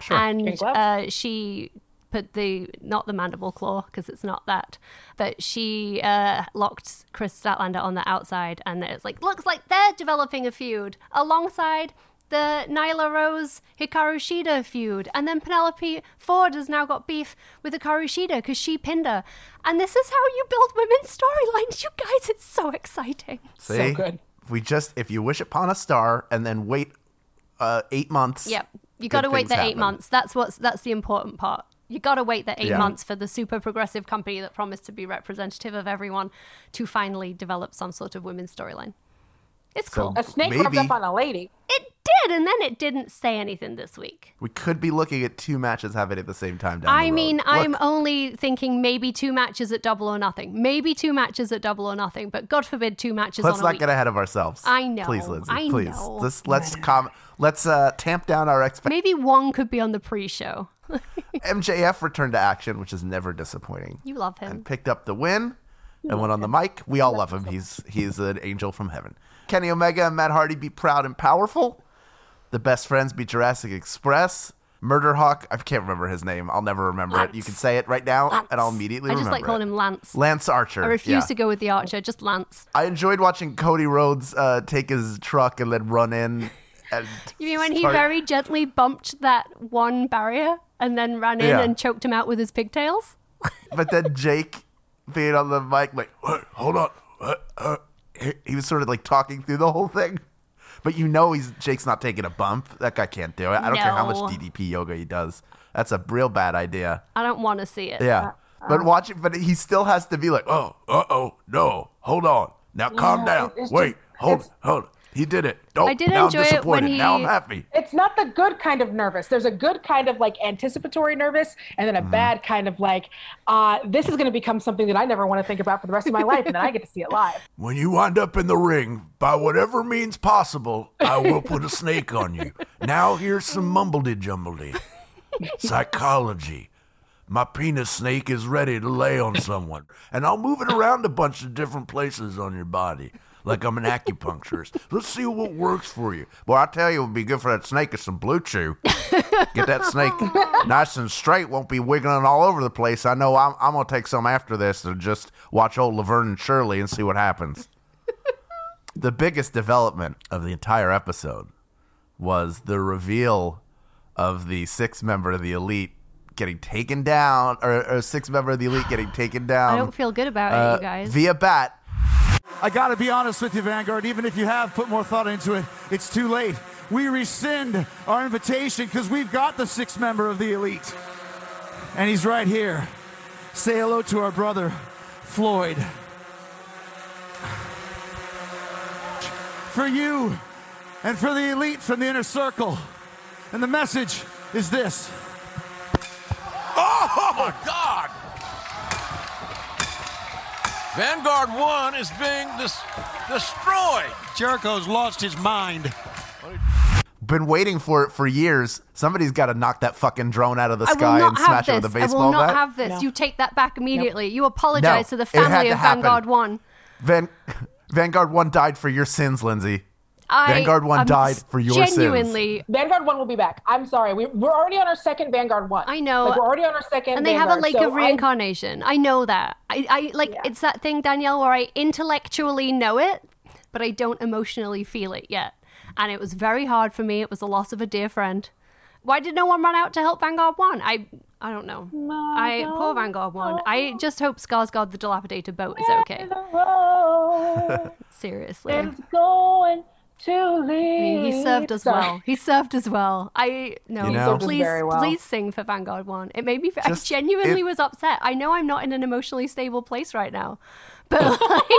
Sure. And uh, she put the, not the mandible claw, because it's not that, but she uh, locked Kris Statlander on the outside. And it's like, looks like they're developing a feud alongside the Nyla Rose Hikaru Shida feud. And then Penelope Ford has now got beef with Hikaru Shida because she pinned her. And this is how you build women's storylines. You guys, it's so exciting. See? So good. We just if you wish upon a star and then wait uh, eight months. Yep. You got to wait things the eight months. That's what's that's the important part. You got to wait the eight Yeah. months for the super progressive company that promised to be representative of everyone to finally develop some sort of women's storyline. It's cool. A snake rubbed up on a lady. It did, and then it didn't say anything this week. We could be looking at two matches happening at the same time down I road. mean, Look, I'm only thinking maybe two matches at double or nothing. Maybe two matches at double or nothing, but God forbid two matches Let's on a not week. get ahead of ourselves. I know, Please, Lindsey. I please. know. Let's let's com- let's uh, tamp down our expectations. Maybe one could be on the pre-show. MJF returned to action, which is never disappointing. You love him. and picked up the win and went on the mic. We all love him. He's he's an angel from heaven. Kenny Omega and Matt Hardy be Proud and Powerful. The best friends beat Jurassic Express. Murder Hawk, I can't remember his name. I'll never remember it. You can say it right now, and I'll immediately I just like calling it. him Lance. Lance Archer. I refuse yeah. to go with the Archer, just Lance. I enjoyed watching Cody Rhodes uh, take his truck and then run in. And You mean when he very gently bumped that one barrier and then ran in Yeah. and choked him out with his pigtails? But then Jake being on the mic, like, "What? hold on. What? Uh," he, he was sort of like talking through the whole thing. But you know he's Jake's not taking a bump. That guy can't do it. I don't care how much DDP yoga he does. That's a real bad idea. I don't want to see it. Yeah. But watch it, but he still has to be like, oh, uh oh, no, hold on. Now calm Yeah, down. Wait, just- hold, hold. He did it. Don't, I did now enjoy I'm it when disappointed. Now I'm he- happy. It's not the good kind of nervous. There's a good kind of like anticipatory nervous, and then a Mm-hmm. bad kind of like, uh, this is going to become something that I never want to think about for the rest of my life, and then I get to see it live. When you wind up in the ring, by whatever means possible, I will put a snake on you. Now here's some mumbledy jumbledy. Psychology. My penis snake is ready to lay on someone, and I'll move it around a bunch of different places on your body. Like I'm an acupuncturist. Let's see what works for you. Well, I tell you, it would be good for that snake is some BlueChew. Get that snake nice and straight. Won't be wiggling all over the place. I know I'm, I'm going to take some after this and just watch old Laverne and Shirley and see what happens. the biggest development of the entire episode was the reveal of the sixth member of the elite getting taken down, or, or sixth member of the elite getting taken down. I don't feel good about it, uh, you guys. Via bat. I gotta be honest with you, Vanguard. Even if you have put more thought into it, it's too late. We rescind our invitation because we've got the sixth member of the elite. And he's right here. Say hello to our brother, Floyd. For you and for the elite from the inner circle. And the message is this. Oh my God! Vanguard 1 is being dis- destroyed. Jericho's lost his mind. Been waiting for it for years. Somebody's got to knock that fucking drone out of the I will sky not and have smash this. it with a I baseball will not bat. have this. You take that back immediately. You apologize No, to the it had family to of happen. Vanguard One. Van- Vanguard One died for your sins, Lindsey. I Vanguard One am died for your sins. genuinely. Vanguard One will be back. I'm sorry, we, we're already on our second Vanguard One. I know. Like, we're already on our second. and they have a lake so of reincarnation. I, know that. I, I like it's that thing, Danielle, where I intellectually know it, but I don't emotionally feel it yet. And it was very hard for me. It was the loss of a dear friend. Why did no one run out to help Vanguard One? I I don't know. I poor Vanguard One. I just hope Skarsgård the dilapidated boat is okay. Seriously. It's going to I mean, he served as well. He served as well. I no, You know- please, well. please sing for Vanguard One. It made me. I genuinely it- was upset. I know I'm not in an emotionally stable place right now, but like,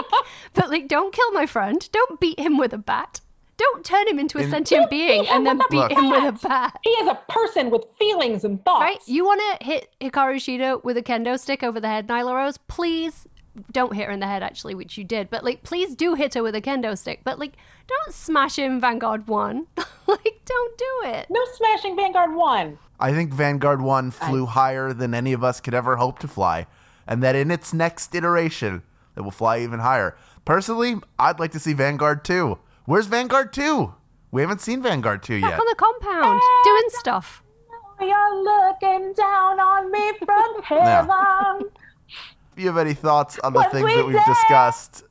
but like, don't kill my friend. Don't beat him with a bat. Don't turn him into a In- sentient being and then beat Look. him with a bat. He is a person with feelings and thoughts. Right? You want to hit Hikaru Shida with a kendo stick over the head, Nyla Rose? Please don't hit her in the head, actually, which you did. But like, please do hit her with a kendo stick. But like, don't smash him, Vanguard One. like, don't do it. No smashing Vanguard One. I think Vanguard 1 flew higher than any of us could ever hope to fly, and that in its next iteration, it will fly even higher. Personally, I'd like to see Vanguard 2. Where's Vanguard 2? We haven't seen Vanguard 2 Back yet. on the compound, doing stuff. You're looking down on me from heaven. You have any thoughts on the What things we that we've did. discussed,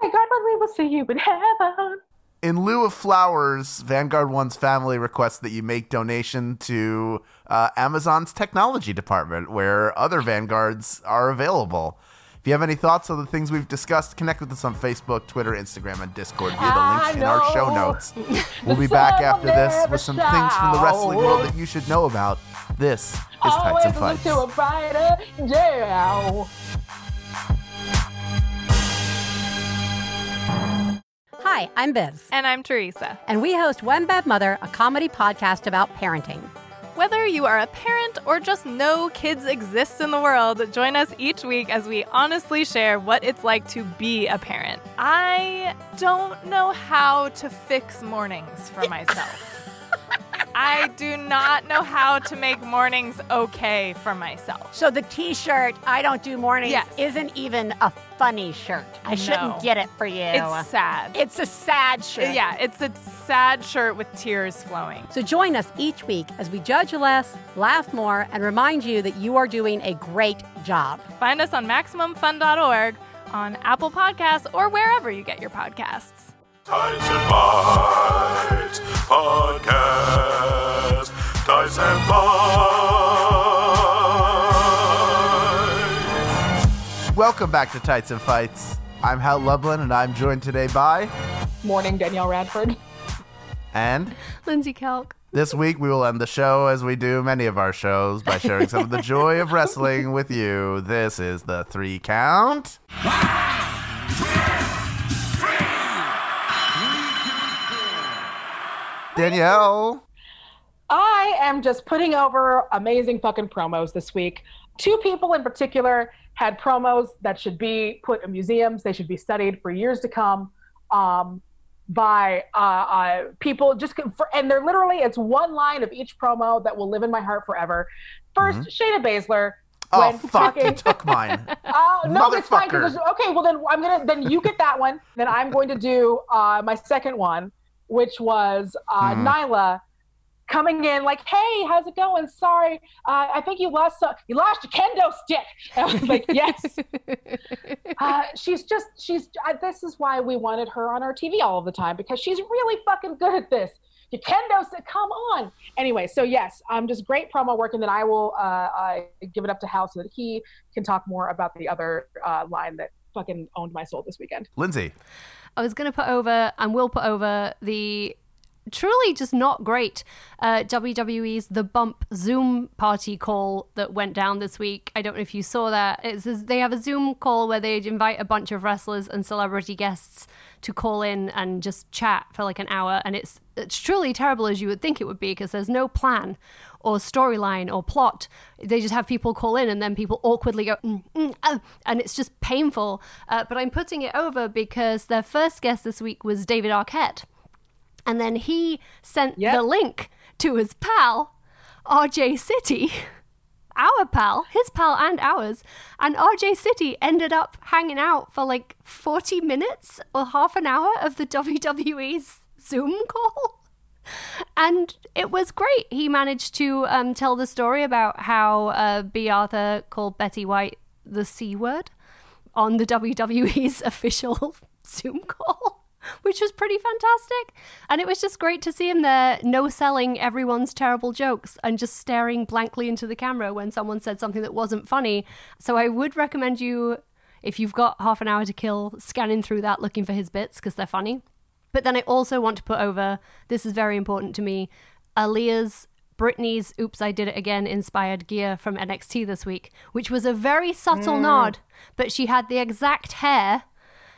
Thank God when we will see you in heaven. in lieu of flowers, Vanguard One's family requests that you make donation to uh, Amazon's technology department, where other Vanguards are available. If you have any thoughts on the things we've discussed, connect with us on Facebook, Twitter, Instagram, and Discord via the links in our show notes. We'll be back after this with some things from the wrestling world that you should know about. This is Tights Always and look Fights. to a brighter day. Hi, I'm Biz. And I'm Teresa. And we host One Bad Mother, a comedy podcast about parenting. Whether you are a parent or just know kids exist in the world, join us each week as we honestly share what it's like to be a parent. I don't know how to fix mornings for myself. I do not know how to make mornings okay for myself. So the t shirt, I don't do mornings, Yes. isn't even a funny shirt. I No. shouldn't get it for you. It's sad. It's a sad shirt. Yeah, it's a sad shirt with tears flowing. So join us each week as we judge less, laugh more, and remind you that you are doing a great job. Find us on MaximumFun.org, on Apple Podcasts, or wherever you get your podcasts. Tights and Bites Podcast. Tights and Bites. Welcome back to Tights and Fights. I'm Hal Lublin, and I'm joined today by Morning, Danielle Radford. and Lindsey Kelk. This week, we will end the show as we do many of our shows by sharing some of the joy of wrestling with you. This is the three count. Danielle. I am just putting over amazing fucking promos this week. Two people in particular had promos that should be put in museums. They should be studied for years to come um, by uh, uh, people. Just for, and they're literally it's one line of each promo that will live in my heart forever. 1st Shayna Baszler. Oh, when fuck, you took mine. Oh no, it's fine. 'cause Motherfucker. there's- Okay, well then I'm gonna then you get that one. Then I'm going to do uh, my second one, which was uh, Hmm. Nyla coming in like, "Hey, how's it going? Sorry, uh, I think you lost uh, you lost your kendo stick." And I was like, "Yes." uh, she's just she's. Uh, this is why we wanted her on our TV all of the time because she's really fucking good at this. Your kendo stick, come on. Anyway, so yes, um, just great promo work, and then I will uh, uh, give it up to Hal so that he can talk more about the other uh, line that fucking owned my soul this weekend. Lindsey. I was going to put over and will put over the truly just not great uh, WWE's The Bump Zoom party call that went down this week. I don't know if you saw that. It's they have a Zoom call where they invite a bunch of wrestlers and celebrity guests to call in and just chat for like an hour, and it's it's truly terrible as you would think it would be because there's no plan or storyline or plot. They just have people call in and then people awkwardly go, mm, mm, uh, and it's just painful. Uh, but I'm putting it over because their first guest this week was David Arquette. And then he sent the link to his pal, RJ City, our pal, his pal and ours. And RJ City ended up hanging out for like 40 minutes or half an hour of the WWE's Zoom call. And it was great. He managed to um, tell the story about how uh, Bea Arthur called Betty White the C word on the WWE's official Zoom call, which was pretty fantastic. And it was just great to see him there, no selling everyone's terrible jokes and just staring blankly into the camera when someone said something that wasn't funny. So I would recommend you, if you've got half an hour to kill, scanning through that looking for his bits because they're funny. But then I also want to put over this is very important to me Aliyah's Britney's Oops, I Did It Again inspired gear from NXT this week, which was a very subtle Mm. nod, but she had the exact hair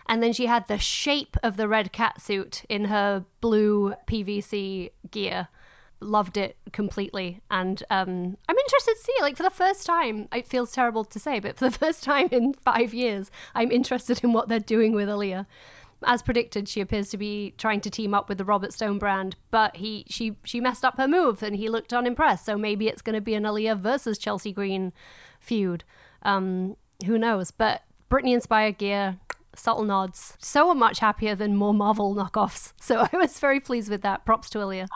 and then she had the shape of the red cat suit in her blue PVC gear. Loved it completely. And um, I'm interested to see, like, for the first time, it feels terrible to say, but for the first time in five years, I'm interested in what they're doing with Aaliyah as predicted, she appears to be trying to team up with the Robert Stone brand, but he she she messed up her move and he looked unimpressed. So maybe it's going to be an Aliyah versus Chelsea Green feud. Um, who knows? But Britney inspired gear, subtle nods, so much happier than more Marvel knockoffs. So I was very pleased with that. Props to Aliyah.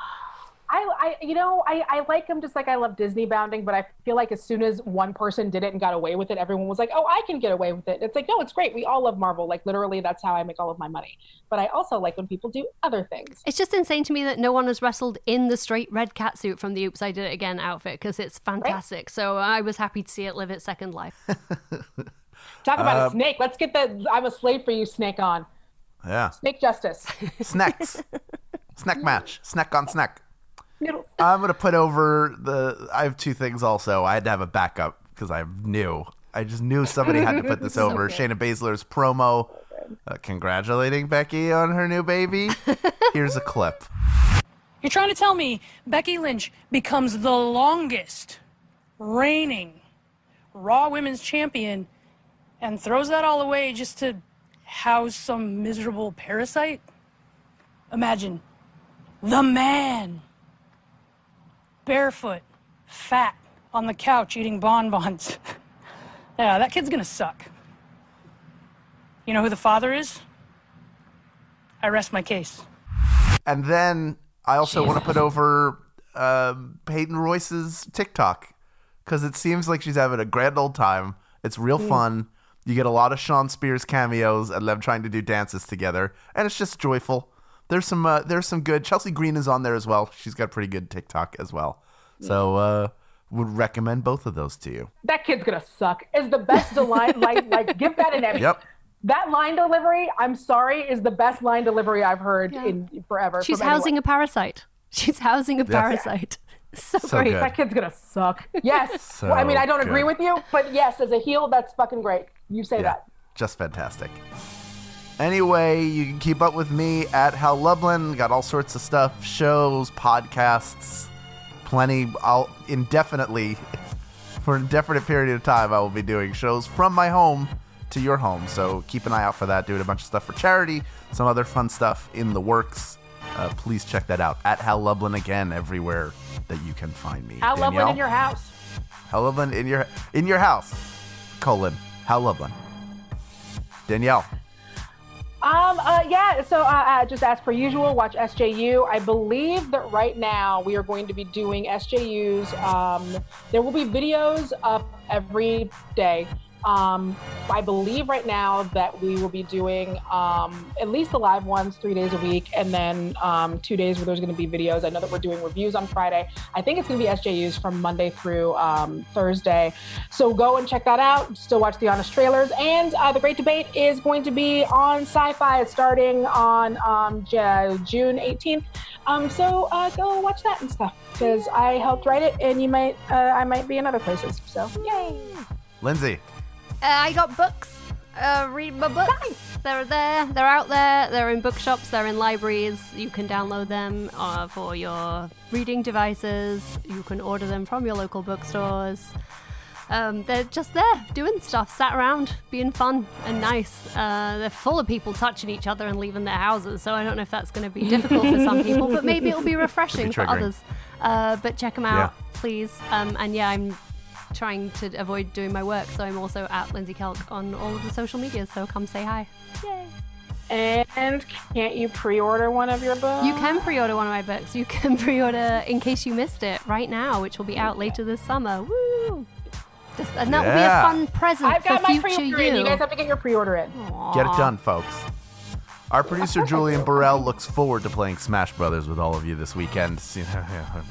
I, I, you know, I, I like him just like I love Disney bounding, but I feel like as soon as one person did it and got away with it, everyone was like, "Oh, I can get away with it." It's like, no, it's great. We all love Marvel. Like literally, that's how I make all of my money. But I also like when people do other things. It's just insane to me that no one has wrestled in the straight red cat suit from the Oops I Did It Again outfit because it's fantastic. So I was happy to see it live its second life. Talk about Uh, a snake. Let's get the "I'm a slave for you" snake on. Yeah. Snake justice. Snacks. snack match. Snack on snack. Noodles. I'm gonna put over the. I have two things also. I had to have a backup because I knew. I just knew somebody had to put this So over. good. Shayna Baszler's promo, uh, congratulating Becky on her new baby. Here's a clip. You're trying to tell me Becky Lynch becomes the longest reigning Raw Women's Champion and throws that all away just to house some miserable parasite? Imagine the man, barefoot, fat, on the couch eating bonbons. yeah, that kid's gonna suck. You know who the father is? I rest my case. And then I also want to put over um, Peyton Royce's TikTok because it seems like she's having a grand old time. It's real. Mm. fun. You get a lot of Shawn Spears cameos and them trying to do dances together, and it's just joyful. There's some uh, there's some good. Chelsea Green is on there as well. She's got pretty good TikTok as well. So uh, would recommend both of those to you. That kid's gonna suck. Is the best line like like give that an Emmy. Yep. That line delivery, I'm sorry, is the best line delivery I've heard in forever. She's from anyone. housing a parasite. She's housing a Yeah. parasite. So, So great. good. That kid's gonna suck. Yes. So Well, I mean, I don't agree with you, but yes, as a heel, that's fucking great. You say that. Just fantastic. Anyway, you can keep up with me at Hal Lublin. Got all sorts of stuff, shows, podcasts, plenty. I'll indefinitely, for an indefinite period of time, I will be doing shows from my home to your home. So keep an eye out for that. Doing a bunch of stuff for charity, some other fun stuff in the works. Uh, please check that out at Hal Lublin again everywhere that you can find me. Al Lublin in your house. Hal Lublin in your in your house. Colon Hal Lublin. Danielle. Um. Uh. Yeah. So, uh, uh, just as per usual, watch SJU. I believe that right now we are going to be doing SJU's. Um. There will be videos up every day. Um. I believe right now that we will be doing um at least the live ones three days a week, and then um two days where there's going to be videos. I know that we're doing reviews on Friday. I think it's going to be SJU's from Monday through um, Thursday. So go and check that out. Still watch the honest trailers, and uh, the Great Debate is going to be on Syfy starting on um, J- June 18th. Um, so uh, go watch that and stuff because I helped write it, and you might uh, I might be in other places. So yay! Lindsay. Uh, I got books. Uh, read my books. They're there. They're out there. They're in bookshops. They're in libraries. You can download them uh, for your reading devices. You can order them from your local bookstores. Um, they're just there doing stuff, sat around, being fun and nice. Uh, they're full of people touching each other and leaving their houses, so I don't know if that's going to be difficult for some people, but maybe it'll be refreshing for others. Uh, but check them out, Yeah. please. Um, and yeah, I'm trying to avoid doing my work, so I'm also at Lindsey Kelk on all of the social media. So come say hi. Yay! And can't you pre-order one of your books? You can pre-order one of my books. You can pre-order in case you missed it right now, which will be out later this summer. Woo! Just, and that will be a fun present I've got for my future pre-order you. in. You guys have to get your pre-order in. Get it done, folks. Our producer Julian Burrell looks forward to playing Smash Brothers with all of you this weekend.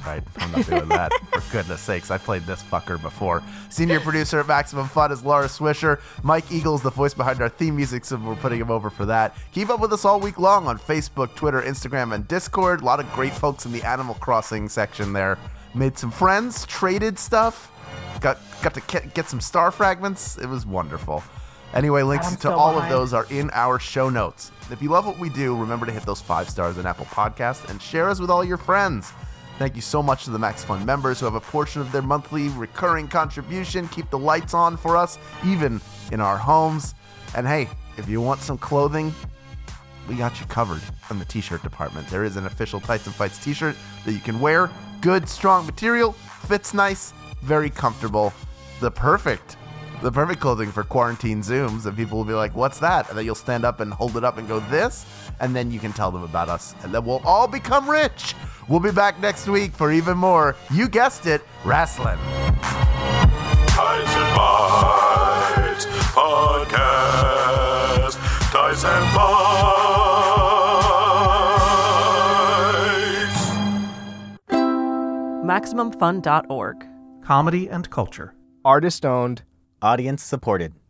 Right, I'm not doing that. For goodness sakes, I played this fucker before. Senior producer at Maximum Fun is Laura Swisher. Mike Eagles, the voice behind our theme music, so we're putting him over for that. Keep up with us all week long on Facebook, Twitter, Instagram, and Discord. A lot of great folks in the Animal Crossing section there. Made some friends, traded stuff, got got to get, get some star fragments. It was wonderful. Anyway, links to so all of those are in our show notes. If you love what we do, remember to hit those five stars on Apple Podcasts and share us with all your friends. Thank you so much to the MaxFun members who have a portion of their monthly recurring contribution. Keep the lights on for us, even in our homes. And hey, if you want some clothing, we got you covered in the t-shirt department. There is an official Tights and Fights t-shirt that you can wear. Good, strong material, fits nice, very comfortable. The perfect, the perfect clothing for quarantine zooms. And people will be like, "What's that?" And then you'll stand up and hold it up and go, "This," and then you can tell them about us, and then we'll all become rich. We'll be back next week for even more. You guessed it, wrestling. Tights and Bites Podcast. Tights and Bites. MaximumFun.org. Comedy and culture. Artist owned. Audience supported.